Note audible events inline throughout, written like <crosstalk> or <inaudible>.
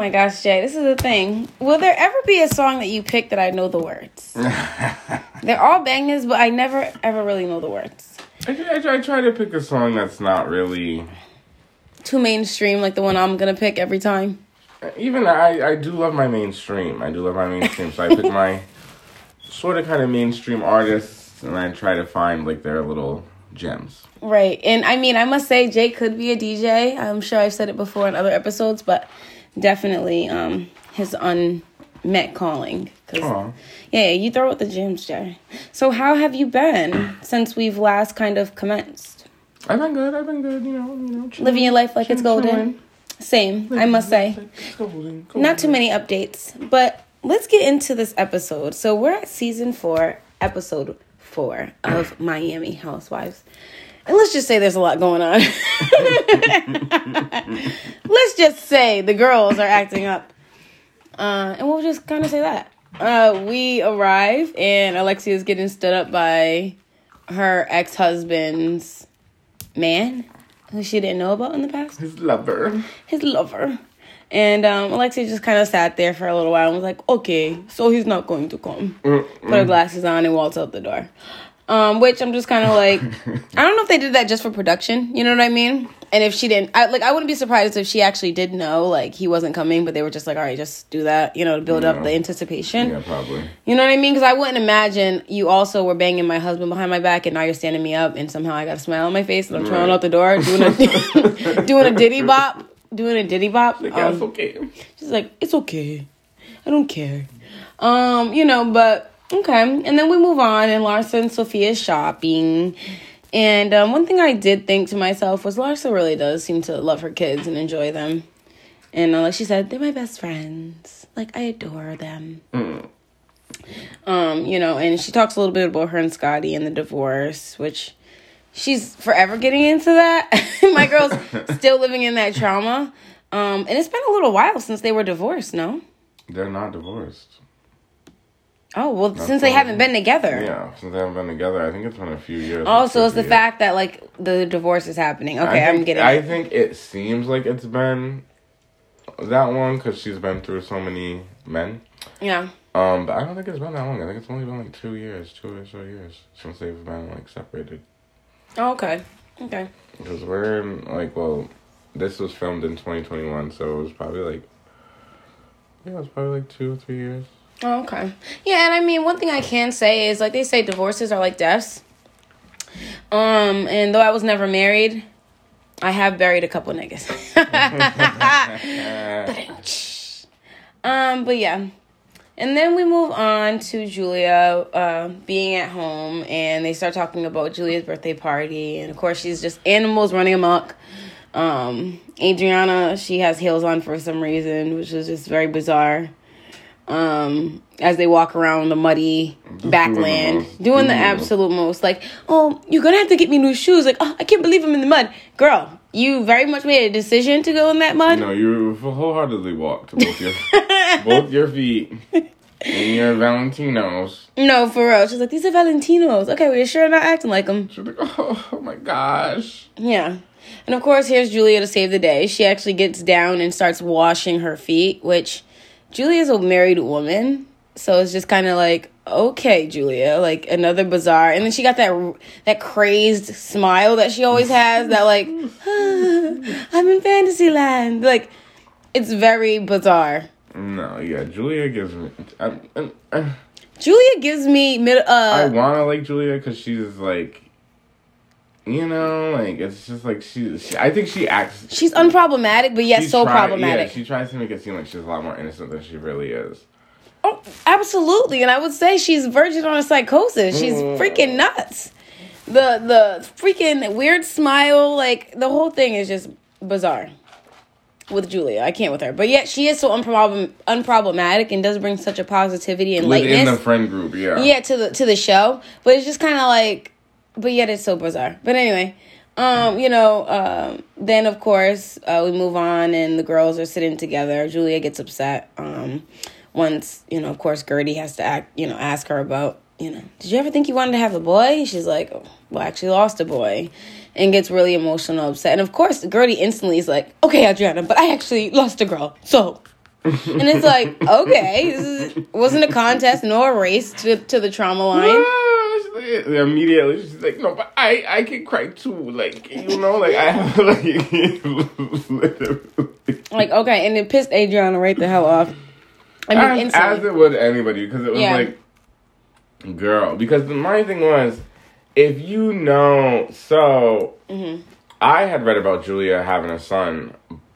my gosh, Jay, this is the thing. Will there ever be a song that you pick that I know the words? <laughs> They're all bangers, but I never ever really know the words. I, try- I, I try to pick a song that's not really. Too mainstream, like the one I'm gonna pick every time. Even I, I do love my mainstream. I do love my mainstream. So I pick my <laughs> sort of kind of mainstream artists, and I try to find like their little gems. Right. And I mean, I must say, Jay could be a DJ. I'm sure I've said it before in other episodes, but definitely um, his unmet calling. 'Cause- yeah, you throw out the gems, Jay. So, how have you been since we've last kind of commenced? I've been good. I've been good. You know, you know, chilling, Living your life like it's golden. chilling. Same, I must say. It's golden, golden. Not too many updates, but let's get into this episode. So we're at season four, episode four of Miami Housewives. And let's just say there's a lot going on. <laughs> let's just say the girls are acting up. Uh, and we'll just kind of say that. Uh, we arrive, and Alexia is getting stood up by her ex husband's man, who she didn't know about in the past His lover. his lover. And um, Alexia just kind of sat there for a little while and was like, okay, so he's not going to come. Mm, Put her glasses on and waltz out the door. Um, which I'm just kind of like, <laughs> I don't know if they did that just for production. You know what I mean? And if she didn't, I, like, I wouldn't be surprised if she actually did know, like, he wasn't coming, but they were just like, all right, just do that, you know, to build up the anticipation. Yeah, probably. You know what I mean? Because I wouldn't imagine you also were banging my husband behind my back, and now you're standing me up, and somehow I got a smile on my face, and I'm throwing Right. out the door, doing a <laughs> <laughs> doing a diddy bop, doing a diddy bop. Like, Um, yeah, it's okay. She's like, it's okay. I don't care. Um, you know, but okay. And then we move on, and Larsa and Sophia shopping. And um, one thing I did think to myself was Larsa really does seem to love her kids and enjoy them. And uh, like she said, they're my best friends. Like I adore them. Mm. Um, you know, and she talks a little bit about her and Scottie and the divorce, which she's forever getting into that. <laughs> my girl's <laughs> still living in that trauma. Um, and it's been a little while since they were divorced, no? They're not divorced. Oh well, since they haven't been together. Yeah, since they haven't been together, I think it's been a few years. Oh, like so it's the years. fact that like the divorce is happening. Okay, I I'm getting. I think it seems like it's been that long because she's been through so many men. Yeah. Um, but I don't think it's been that long. I think it's only been like two years, two or so years since they've been like separated. Oh, okay. Okay. Because we're in like, well, this was filmed in 2021, so it was probably like, yeah, it was probably like two or three years. Oh, okay. Yeah, and I mean, one thing I can say is like they say divorces are like deaths. Um, and though I was never married, I have buried a couple niggas. <laughs> um, but yeah. And then we move on to Julia uh, being at home, and they start talking about Julia's birthday party, and of course she's just animals running amok. Um, Adriana, she has heels on for some reason, which is just very bizarre um as they walk around the muddy backland doing the Doing the absolute most. Like oh you're gonna have to get me new shoes. Like oh i can't believe i'm in the mud. Girl you very much made a decision to go in that mud? No, you wholeheartedly walked both your <laughs> both your feet in your Valentinos. no for real. She's like these are valentinos. Okay well you're sure not acting like them She's like, oh, oh my gosh. yeah. And of course here's julia to save the day. She actually gets down and starts washing her feet which julia's a married woman so it's just kind of like okay julia like another bizarre and then she got that that crazed smile that she always has that like <sighs> i'm in fantasy land like it's very bizarre No, yeah, Julia gives me. I, I, I, julia gives me mid I uh want to like Julia because she's like, you know, like it's just like she. she I think she acts. she's unproblematic but yet so try- problematic Yeah, she tries to make it seem like she's a lot more innocent than she really is. Oh, absolutely. And I would say she's verging on a psychosis. She's Mm. freaking nuts. The the freaking weird smile, like the whole thing is just bizarre. with Julia. I can't with her. But yet she is so unproblem- unproblematic and does bring such a positivity and Within lightness. In the friend group, yeah. yeah, to the to the show. But it's just kind of like, but yet it's so bizarre. But anyway, um, you know, um, then of course uh, we move on and the girls are sitting together. Julia gets upset. Um, once you know, of course, Guerdy has to act. You know, ask her about. You know, did you ever think you wanted to have a boy? She's like, oh, well, I actually lost a boy, and gets really emotional, upset. And of course, Guerdy instantly is like, okay, Adriana, but I actually lost a girl, so and it's like, <laughs> okay, this is, wasn't a contest nor a race to, to the trauma line. <laughs> Immediately, she's like, "No, but I, I can cry too. Like, you know, like I have <laughs> like, <laughs> Like, okay, and it pissed Adriana right the hell off. I mean, as, as it would anybody, because it was Yeah. like, girl. Because the my thing was, if you know, so Mm-hmm. I had read about Julia having a son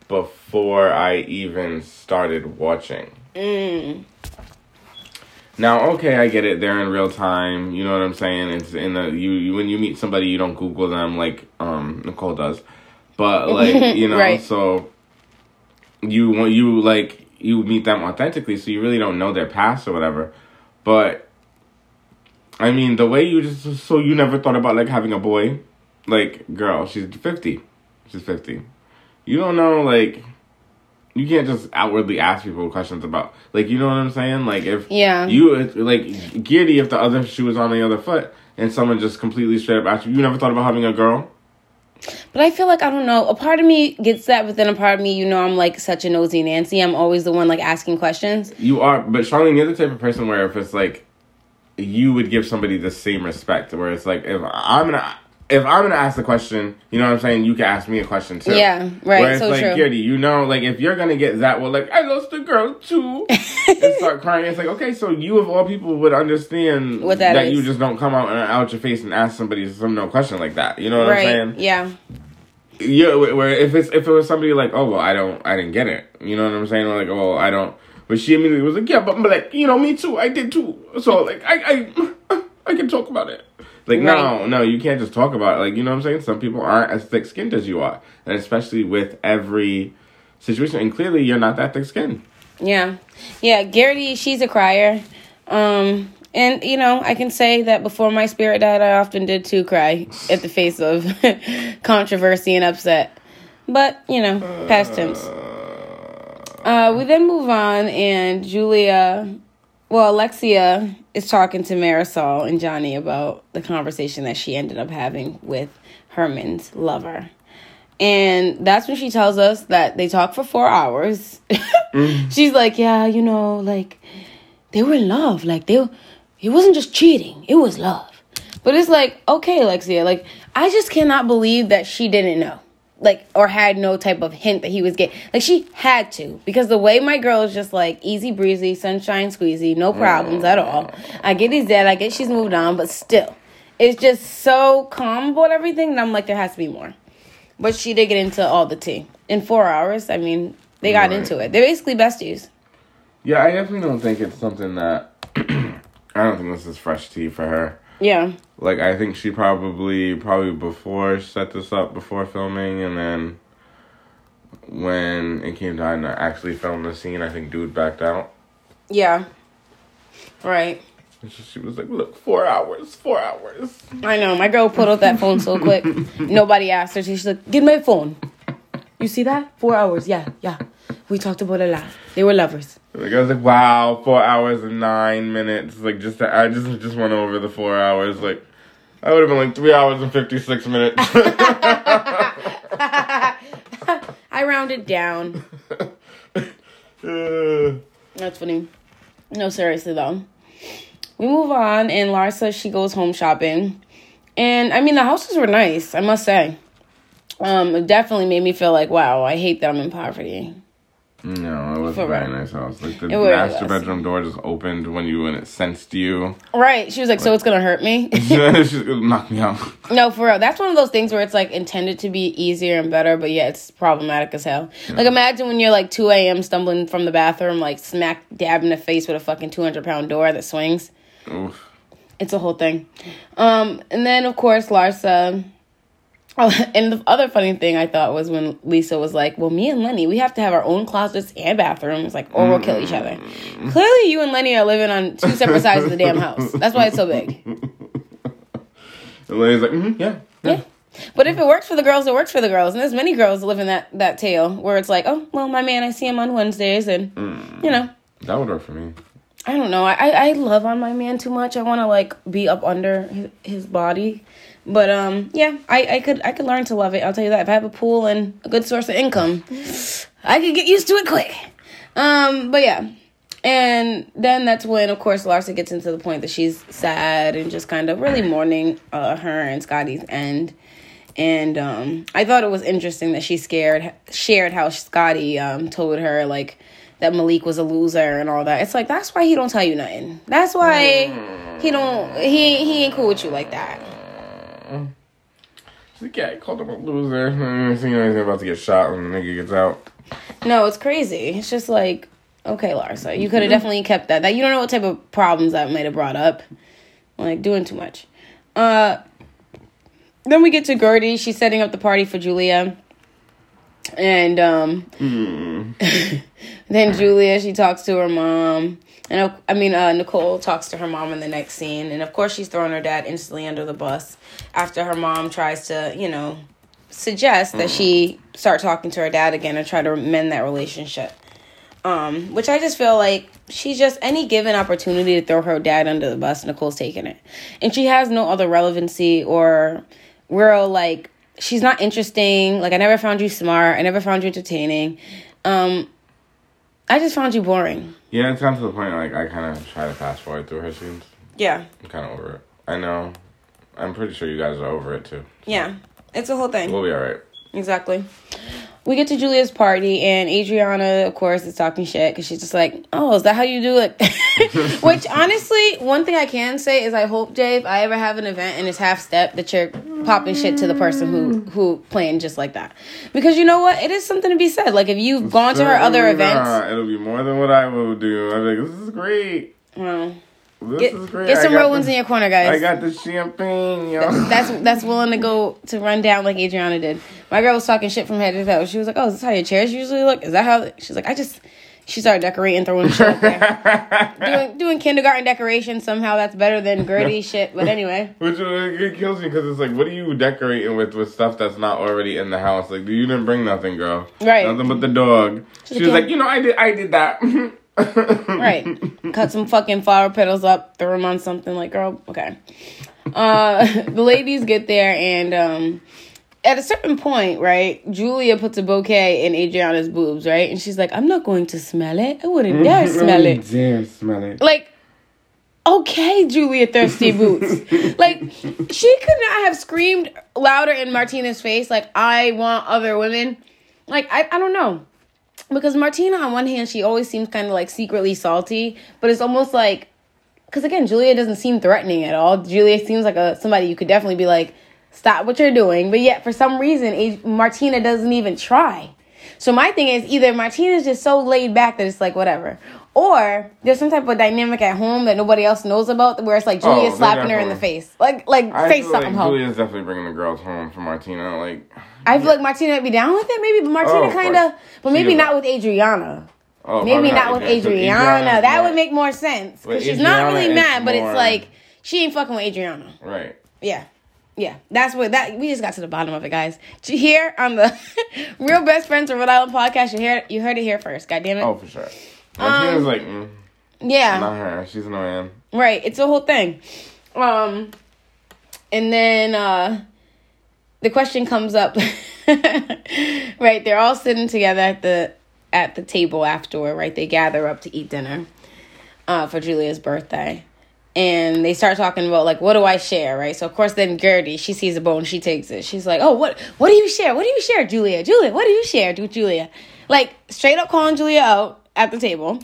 before I even started watching. Mm. Now, okay, I get it. They're in real time. You know what I'm saying? It's in the you, you when you meet somebody, you don't Google them like um Nicole does, but <laughs> like you know, Right. so you want you like you meet them authentically, so you really don't know their past or whatever. But I mean, the way you just so you never thought about like having a boy, like girl, she's fifty, she's fifty. You don't know like. You can't just outwardly ask people questions about, like, you know what I'm saying? Like, if Yeah. you like giddy if the other shoe was on the other foot and someone just completely straight up asked you, you never thought about having a girl? But I feel like, I don't know, a part of me gets that, but then a part of me, you know, I'm like such a nosy Nancy. I'm always the one like asking questions. You are, but Charlene, you're the type of person where if it's like, you would give somebody the same respect. Where it's like, if I'm gonna, if I'm gonna ask the question, you know what I'm saying? You can ask me a question too. Yeah, right, Where it's so like, true. Giddy, you know, like if you're gonna get that, well, like I lost a girl too, <laughs> and start crying. It's like, okay, so you of all people would understand What that is. you just don't come out and out your face and ask somebody some no question like that. You know what I'm saying? Yeah. Yeah, where where if it's if it was somebody like, oh well, I don't, I didn't get it. You know what I'm saying? Or like, oh, I don't. But she immediately was like, yeah, but, but like, you know, me too. I did too. So like, I I <laughs> I can talk about it. Like, no, no, you can't just talk about it. Like, you know what I'm saying? Some people aren't as thick skinned as you are, and especially with every situation. And clearly, you're not that thick skinned. Yeah. Yeah, Garrity, she's a crier. Um and you know, I can say that before my spirit died, I often did too cry at the face of <laughs> controversy and upset. But, you know, past tense. Uh, we then move on, and Julia, well, Alexia is talking to Marysol and Johnny about the conversation that she ended up having with Herman's lover. And that's when she tells us that they talked for four hours. <laughs> Mm. She's like, yeah, you know, like they were in love. Like they, it wasn't just cheating; it was love. But it's like, okay, Alexia, like I just cannot believe that she didn't know, like, or had no type of hint that he was gay. Like she had to, because the way my girl is just like easy breezy, sunshine squeezy, no problems at all. I get he's dead. I get she's moved on, but still, it's just so calm about everything. And I'm like, there has to be more. But she did get into all the tea in four hours. I mean, they got Right. into it. They're basically besties. Yeah, I definitely don't think it's something that. <clears throat> I don't think this is fresh tea for her. Yeah. Like I think she probably probably before set this up before filming, and then when it came time to actually film the scene, I think dude backed out. Yeah. Right. So she was like, "Look, four hours, four hours." I know. My girl pulled out that phone so quick. <laughs> Nobody asked her. She's like, "Get my phone." You see that? Four hours. Yeah, yeah. We talked about a lot. They were lovers. Like I was like, "Wow, four hours and nine minutes." Like just I just just went over the four hours. Like I would have been like three hours and fifty six minutes. <laughs> I rounded down. <laughs> That's funny. No, seriously though. We move on, and Larsa she goes home shopping, and I mean the houses were nice. I must say. Um, it definitely made me feel like, wow, I hate that I'm in poverty. No, it was a very real. nice house. Like the master bedroom door just opened when you and it sensed you. Right? She was like, so it's gonna hurt me. <laughs> She's gonna knock me out. No, for real. That's one of those things where it's like intended to be easier and better, but yeah, it's problematic as hell. Like imagine when you're like 2 a.m. stumbling from the bathroom, like smack dab in the face with a fucking 200 pound door that swings. Oof. It's a whole thing. Um, and then of course Larsa, <laughs> and the other funny thing I thought was when Lisa was like, "Well, me and Lenny, we have to have our own closets and bathrooms, like, or we'll kill each other." Clearly, you and Lenny are living on two separate sides of the damn house. That's why it's so big. <laughs> And Lenny's like, mm-hmm, yeah, Yeah. But if it works for the girls, it works for the girls. And there's many girls in that that tale where it's like, oh, well, my man, I see him on Wednesdays, and you know, that would work for me. I don't know. I I, I love on my man too much. I want to like be up under his, his body. But um, yeah, I, I could I could learn to love it. I'll tell you that. If I have a pool and a good source of income, I could get used to it quick. Um, but yeah, and then that's when, of course, Larsa gets into the point that she's sad and just kind of really mourning uh, her and Scottie's end. And um, I thought it was interesting that she scared shared how Scottie um, told her like that Malik was a loser and all that. It's like that's why he don't tell you nothing. That's why he don't he he ain't cool with you like that. Like, yeah, I called him a loser. <laughs> Mm, you know, he's about to get shot when the nigga gets out. No, it's crazy. It's just like, okay, Larsa, you could have definitely kept that. That you don't know what type of problems that might have brought up. Like doing too much. Uh then we get to Guerdy. She's setting up the party for Julia. And um <laughs> then Julia, she talks to her mom. And I mean, uh, Nicole talks to her mom in the next scene. And of course, she's throwing her dad instantly under the bus after her mom tries to, you know, suggest that she start talking to her dad again and try to mend that relationship. Um, which I just feel like she's just any given opportunity to throw her dad under the bus, Nicole's taking it. And she has no other relevancy or real like she's not interesting. Like I never found you smart. I never found you entertaining. Um, I just found you boring. Yeah, it's gotten to the point like I kind of try to fast forward through her scenes. Yeah, I'm kind of over it. I know. I'm pretty sure you guys are over it too. yeah, it's a whole thing. We'll be alright. Exactly. We get to Julia's party, and Adriana, of course, is talking shit because she's just like, "Oh, is that how you do it?" <laughs> Which, honestly, one thing I can say is I hope, Jay, if I ever have an event and it's half step, that you're popping shit to the person who who planned just like that. Because you know what, it is something to be said. Like if you've gone to her other Certainly events. It'll be more than what I will do. I'm like, this is great. well, This get, is great. get some real ones in your corner, guys. I got the champagne, yo. that's that's willing to go to run down like Adriana did. My girl was talking shit from head to toe. She was like, "Oh, is this how your chairs usually look? Is that how?" She's like, "I just." She started decorating, throwing shit up there, <laughs> doing doing kindergarten decoration. Somehow that's better than Guerdy <laughs> shit. But anyway, Which uh, it kills me because it's like, what are you decorating with with stuff that's not already in the house? Like, you didn't bring nothing, girl. Right. Nothing but the dog. She was like, you know, I did, I did that. <laughs> right, cut some fucking flower petals up, throw them on something. Like, girl, okay. Uh, the ladies get there, and um, at a certain point, right, Julia puts a bouquet in Adriana's boobs, right, and she's like, "I'm not going to smell it. I wouldn't mm-hmm. dare <laughs> smell it." Dare smell it. like okay julia thirsty <laughs> boots like she could not have screamed louder in martina's face like i want other women like i, I don't know because martina on one hand she always seems kind of like secretly salty but it's almost like because again julia doesn't seem threatening at all julia seems like a somebody you could definitely be like stop what you're doing but yet for some reason martina doesn't even try so my thing is either Martina's just so laid back that it's like whatever, or there's some type of dynamic at home that nobody else knows about where it's like Oh, Julia they slapping her in the face, like like I like something. hoe. Julia's definitely bringing the girls home for Martina. Like, I feel like Martina would be down with it, maybe, but Martina Oh, kind of, but maybe oh, not with Adriana. oh, Maybe probably not with Adriana. Adriana. That more- would make more sense because she's not really mad, but it's like she ain't fucking with Adriana. right. Yeah. Yeah, that's what that we just got to the bottom of it, guys. Hear on the <laughs> Real Best Friends of Rhode Island podcast? You hear you heard it here first. God damn it. Oh, for sure. Um, like, mm, yeah. not her. She's annoying. Right, it's a whole thing. Um and then uh the question comes up. <laughs> right, they're all sitting together at the at the table afterward, right? They gather up to eat dinner uh for Julia's birthday. And they start talking about like what do I share, right? So of course then Guerdy, she sees a bone, she takes it. She's like, Oh, what what do you share? What do you share, Julia? Julia, what do you share with Julia? Like straight up calling Julia out at the table.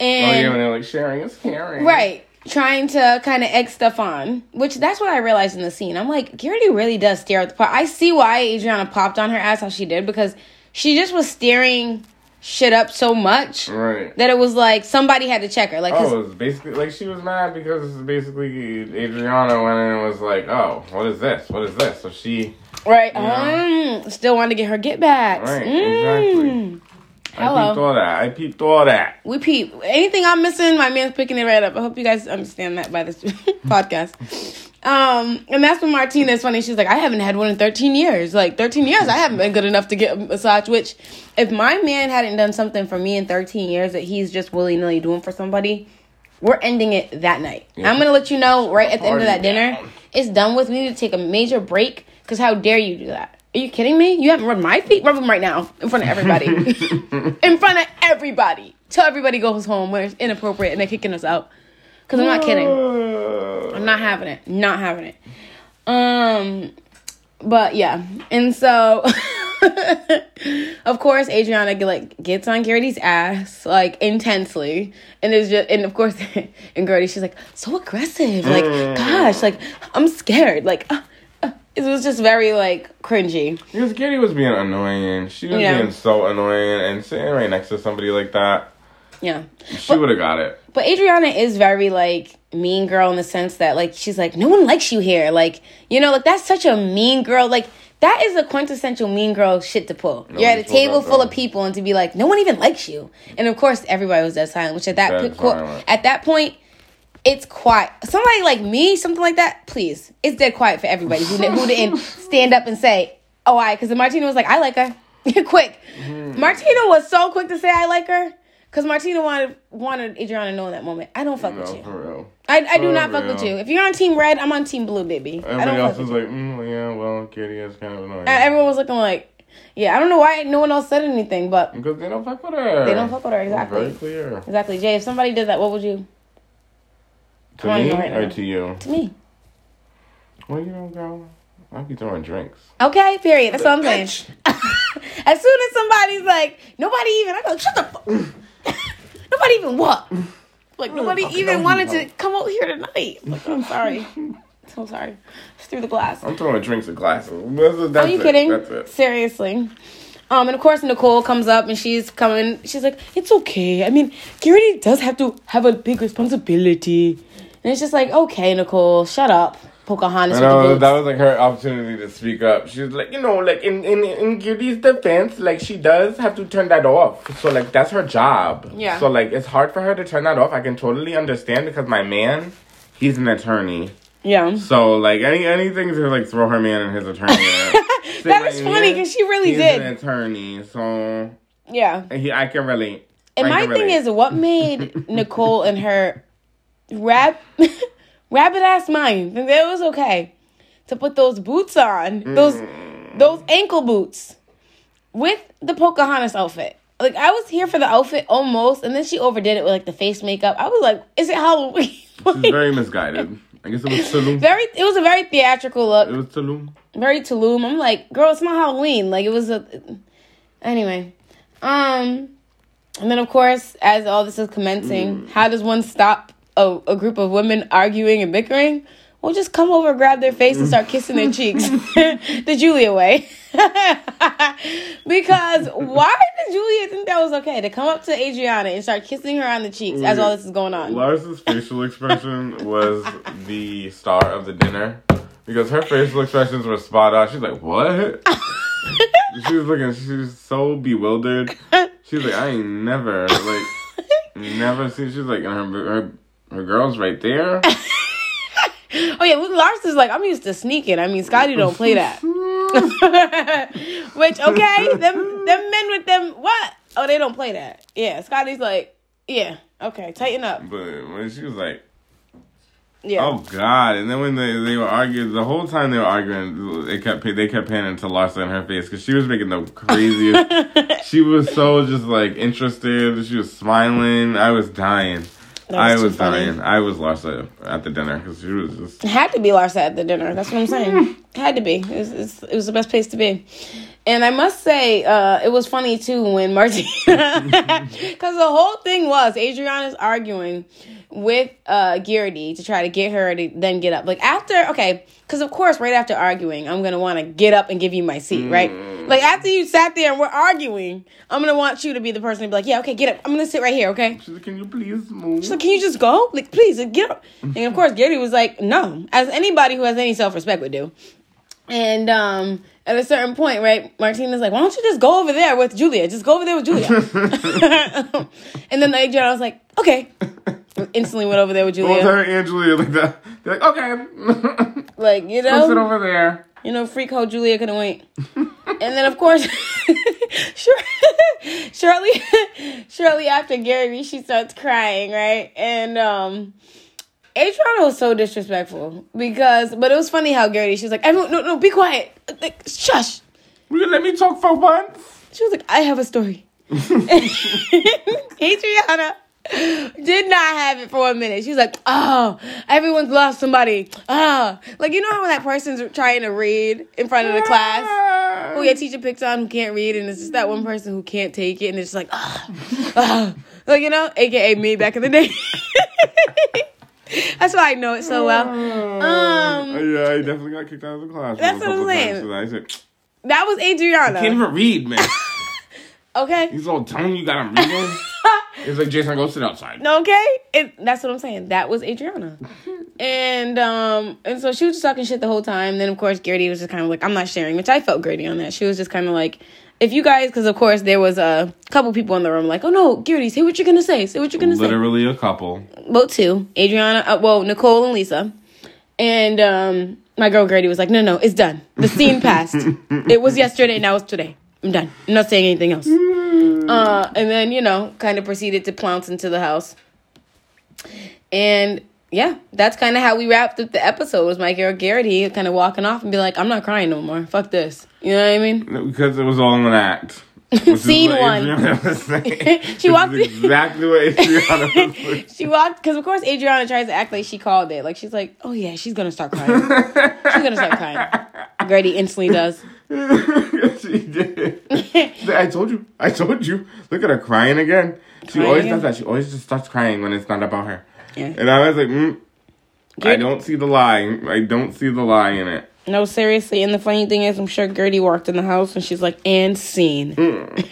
Oh, And yeah, when they're like, sharing is caring. Right. Trying to kind of egg stuff on, which that's what I realized in the scene. I'm like, Garrity really does stare at the part. I see why Adriana popped on her ass how she did because she just was staring shit up so much Right. that it was like somebody had to check her. Like, Oh, it was basically like she was mad because basically Adriana went in and was like, "Oh, what is this? What is this?" So she, right? Um, still wanted to get her get back. Right, Mm. I Hello. peeped all that. I peeped all that. We peep. Anything I'm missing, my man's picking it right up. I hope you guys understand that by this <laughs> podcast. Um, and that's when Martina's funny. She's like, I haven't had one in 13 years. Like 13 years, I haven't been good enough to get a massage. Which, if my man hadn't done something for me in 13 years that he's just willy nilly doing for somebody, we're ending it that night. Yeah. I'm gonna let you know right at the end of that dinner. down. It's done with. We need to take a major break. Cause how dare you do that? Are you kidding me? You haven't rubbed my feet. Rub them right now in front of everybody. <laughs> in front of everybody. Till everybody goes home where it's inappropriate and they're kicking us out. Cause I'm not kidding. I'm not having it. Not having it. Um, but yeah, and so <laughs> of course Adriana like gets on Guerdy's ass like intensely, and is just and of course <laughs> and Guerdy she's like so aggressive, like gosh, like I'm scared, like. Uh, uh, it was just very like cringy. Because Katie was being annoying. She was Yeah. being so annoying, and sitting right next to somebody like that, Yeah. she would have got it. But Adriana is very like mean girl in the sense that like she's like no one likes you here. Like you know like that's such a mean girl. Like that is a quintessential mean girl shit to pull. You're at a table full of people and to be like no one even likes you. And of course everybody was dead silent. Which at that po- at that point. It's quiet. Somebody like me, something like that, please. It's dead quiet for everybody who, who didn't <laughs> stand up and say, "Oh, I." Because Martina was like, "I like her." <laughs> quick. Mm-hmm. Martina was so quick to say, "I like her." Because Martina wanted wanted Adriana to know in that moment. I don't fuck with you. for real. I, I do For not fuck with you. If you're on Team Red, I'm on Team Blue, baby. I Everybody don't else fuck was with like, mm, yeah, well, Katie is kind of annoying. And everyone was looking like, yeah, I don't know why no one else said anything, but because they don't fuck with her. They don't fuck with her, exactly. Very clear. exactly, Jay. If somebody did that, what would you? To Come me right or now. to you? To me. Well, you know, girl, I'll be throwing drinks. Okay, period. That's what I'm saying. <laughs> As soon as somebody's like, nobody even, I go, shut the fuck. Nobody even what? Like nobody fucking even wanted to come out here tonight. Like, I'm sorry. <laughs> So sorry. Just through the glass. I'm throwing drinks and glasses. That's, that's Are you it. kidding? That's it. Seriously. Um, and of course Nicole comes up and she's coming. She's like, "It's okay. I mean, Garrity does have to have a big responsibility." And it's just like, "Okay, Nicole, shut up, Pocahontas." Know that was like her opportunity to speak up. She was like, you know, like in in in Giddy's defense, like she does have to turn that off. So like that's her job. Yeah. So like it's hard for her to turn that off. I can totally understand because my man, he's an attorney. yeah. So like any anything to like throw her man and his attorney. <laughs> That like, is funny because she really he's did. an attorney, so yeah. he I can relate. And I my thing relate. is, what made <laughs> Nicole and her rab- <laughs> rabbit ass mind and it was okay to put those boots on, those Mm. those ankle boots, with the Pocahontas outfit. Like I was here for the outfit almost, and then she overdid it with like the face makeup. I was like, "Is it Halloween?" <laughs> She's very misguided. I guess it was <laughs> Tulum. very. It was a very theatrical It look, was Tulum. very Tulum. I'm like, girl, it's not Halloween. Like it was a. Anyway, um, and then of course, as all this is commencing, how does one stop a, a group of women arguing and bickering? Well, just come over, grab their face, and start kissing their cheeks <laughs> the Julia way. <laughs> because why did Julia think that was okay to come up to Adriana and start kissing her on the cheeks as all this is going on? Lars's facial expression was the star of the dinner because her facial expressions were spot on. She's like, "What?" <laughs> she was looking. She was so bewildered. She's like, "I ain't never like never seen." She's like, and her her her girl's right there. <laughs> Oh yeah, Lars is like, I'm used to sneaking. I mean, Scottie don't play that. <laughs> Which okay, them them men with them what? Oh, they don't play that. Yeah, Scottie's like, yeah, okay, tighten up. But when she was like, Yeah, "Oh God!" and then when they they were arguing, the whole time they were arguing, they kept they kept panning to Larsa in her face because she was making the craziest. <laughs> she was so just like interested. She was smiling. I was dying. I was dying. I was Larsa at the dinner because she was just. It had to be Larsa at the dinner. That's what I'm saying. it <laughs> had to be. It was, it's- it was the best place to be. And I must say, uh, it was funny too when Martina, <laughs> because the whole thing was Adriana's arguing with uh to try to get her to then get up. Like after, okay, because of course, right after arguing, I'm gonna want to get up and give you my seat, right? Like after you sat there and we're arguing, I'm gonna want you to be the person to be like, yeah, okay, get up. I'm gonna sit right here, okay? She's like, can you please move? She's like, can you just go? Like, please, get up. And of course, Gary was like, no, as anybody who has any self respect would do. And um, at a certain point, right, Martina's like, why don't you just go over there with Julia? Just go over there with Julia. <laughs> <laughs> and then Adriana was like, okay. Instantly went over there with Both Julia. her and Julia like that. They're like, okay. <laughs> Like, you know. Go sit over there. you know, freak hoe Julia couldn't wait. and then, of course, shortly, shortly after Gary, she starts crying, right? And um, Adriana was so disrespectful because, but it was funny how Gary, she was like, "Everyone, no, no, be quiet, like, shush." Will you let me talk for once? She was like, "I have a story." <laughs> Adriana did not have it for one minute. She was like, "Oh, everyone's lost somebody." Ah, like you know how when that person's trying to read in front of the class, who your teacher picks on who can't read, and it's just that one person who can't take it, and it's just like, ah, ah, like you know, aka me back in the day. <laughs> That's why I know it so well. Um, yeah, I definitely got kicked out of the class. That's what I'm saying. I said, that was Adriana. I can't even read, man. <laughs> Okay. He's all telling you got him reading. <laughs> It's like Jason, go sit outside. No, okay, it, that's what I'm saying. That was Adriana, and um, and so she was just talking shit the whole time. Then of course Guerdy was just kind of like, I'm not sharing, which I felt Guerdy on that. She was just kind of like, if you guys, because of course there was a couple people in the room like, oh no, Guerdy, say what you're gonna say, say what you're gonna say. Literally a couple. Both two, Adriana, uh, well Nicole and Lisa, and um, my girl Guerdy was like, no, no, it's done. The scene passed. <laughs> it was yesterday, now it's today. I'm done. I'm not saying anything else. Uh, and then, you know, kind of proceeded to pounce into the house. And yeah, that's kind of how we wrapped up the episode. Was my girl Garrity kind of walking off and be like, "I'm not crying no more. Fuck this." You know what I mean? Because it was all an act. <laughs> Scene one. Adriana <laughs> <laughs> was saying. She walked- exactly what Adriana. She walked because, of course, Adriana tries to act like she called it. Like she's like, "Oh yeah, she's gonna start crying. she's gonna start crying." Grady instantly does. she did. I told you. I told you. Look at her crying again. She Crying always again? does that. She always just starts crying when it's not about her. Yeah. And I was like, mm, I don't see the lie. I don't see the lie in it. No, seriously. And the funny thing is, I'm sure Guerdy walked in the house and she's like, and scene. <laughs>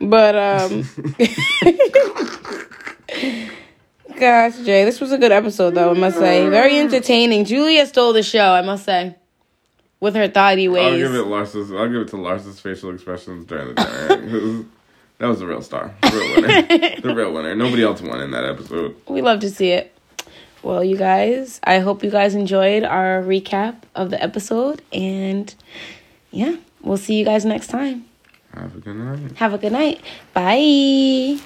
but, um, <laughs> gosh, Jay, this was a good episode, though, I must say. Very entertaining. Julia stole the show, I must say, with her thoughty I'll give it Lars's. I'll give it to Lars's facial expressions during the dinner. <laughs> that was the real star, the real winner, <laughs> the real winner. Nobody else won in that episode. We love to see it. Well, you guys, I hope you guys enjoyed our recap of the episode. And yeah, we'll see you guys next time. Have a good night. Have a good night. Bye.